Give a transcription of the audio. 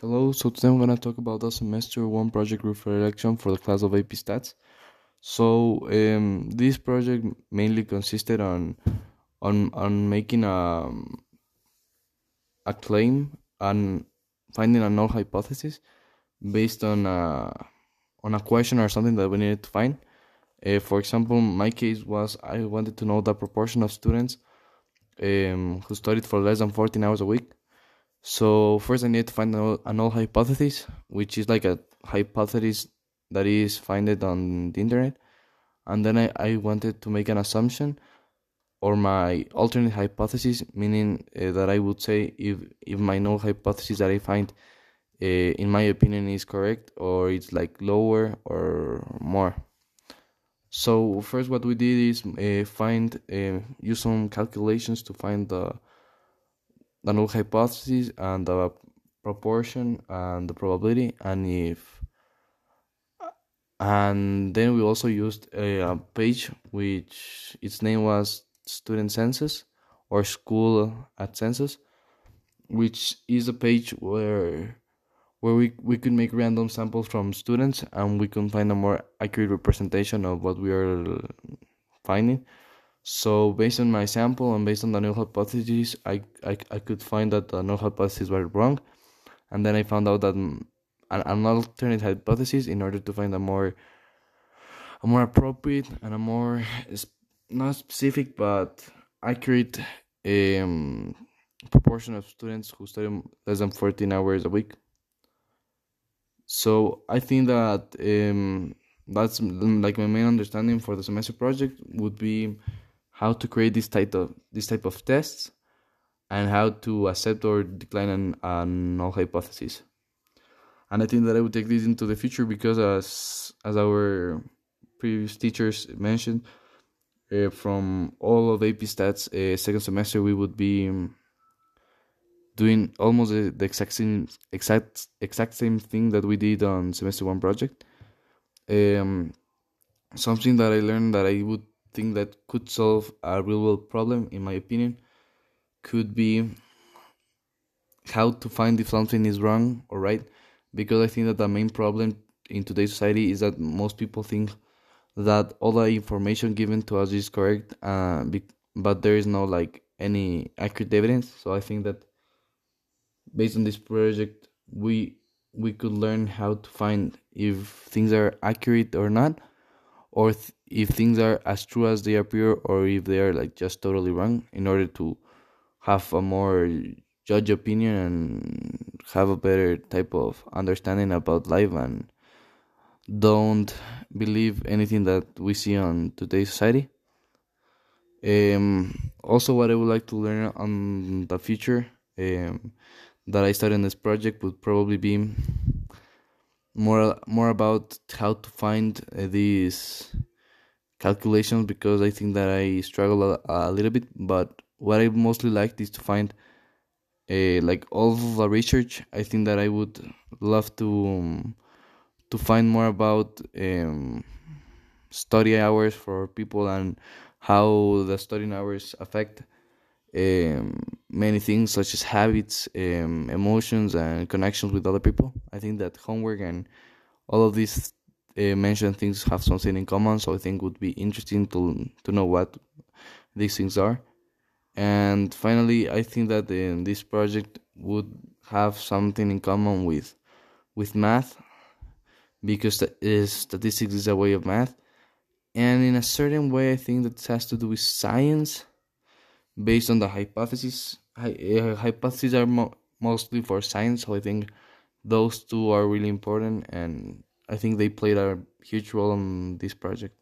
hello, so today I'm gonna talk about the semester one project group reflection for the class of AP Stats. So um, this project mainly consisted on on on making a a claim and finding a null hypothesis based on a on a question or something that we needed to find. Uh, for example, my case was I wanted to know the proportion of students um, who studied for less than 14 hours a week so first I need to find a null hypothesis, which is like a hypothesis that is founded on the internet. And then I, I wanted to make an assumption or my alternate hypothesis, meaning uh, that I would say if, if my null hypothesis that I find, uh, in my opinion, is correct or it's like lower or more. So first, what we did is uh, find uh, use some calculations to find the the null hypothesis and the proportion and the probability and if and then we also used a, a, page which its name was student census or school at census which is a page where where we, we could make random samples from students and we can find a more accurate representation of what we are finding so based on my sample and based on the null hypothesis, I, I, I could find that the null hypothesis were wrong. And then I found out that an, an alternate hypothesis in order to find a more a more appropriate and a more not specific but accurate um, proportion of students who study less than 14 hours a week. So I think that um, that's like my main understanding for the semester project would be how to create this type of this type of tests and how to accept or decline an, a null hypothesis. And I think that I would take this into the future because as as our previous teachers mentioned, uh, from all of AP Stats uh, second semester we would be doing almost the, the exact same exact exact same thing that we did on semester one project. Um, something that I learned that I would thing that could solve a real world problem, in my opinion, could be how to find if something is wrong or right. Because I think that the main problem in today's society is that most people think that all the information given to us is correct, uh, but there is no like any accurate evidence. So I think that based on this project, we we could learn how to find if things are accurate or not or th- if things are as true as they appear or if they are like just totally wrong in order to have a more judge opinion and have a better type of understanding about life and don't believe anything that we see on today's society. Um, also what i would like to learn on the future um, that i study in this project would probably be more more about how to find uh, these calculations because I think that I struggle a, a, little bit. But what I mostly liked is to find uh, like all the research. I think that I would love to um, to find more about um, study hours for people and how the studying hours affect um, many things such as habits, um, emotions, and connections with other people. I think that homework and all of these uh, mentioned things have something in common, so I think it would be interesting to to know what these things are. And finally, I think that uh, this project would have something in common with with math because statistics is a way of math, and in a certain way, I think that has to do with science based on the hypothesis. Hi, uh, hypotheses are mo- mostly for science, so I think those two are really important, and I think they played a huge role in this project.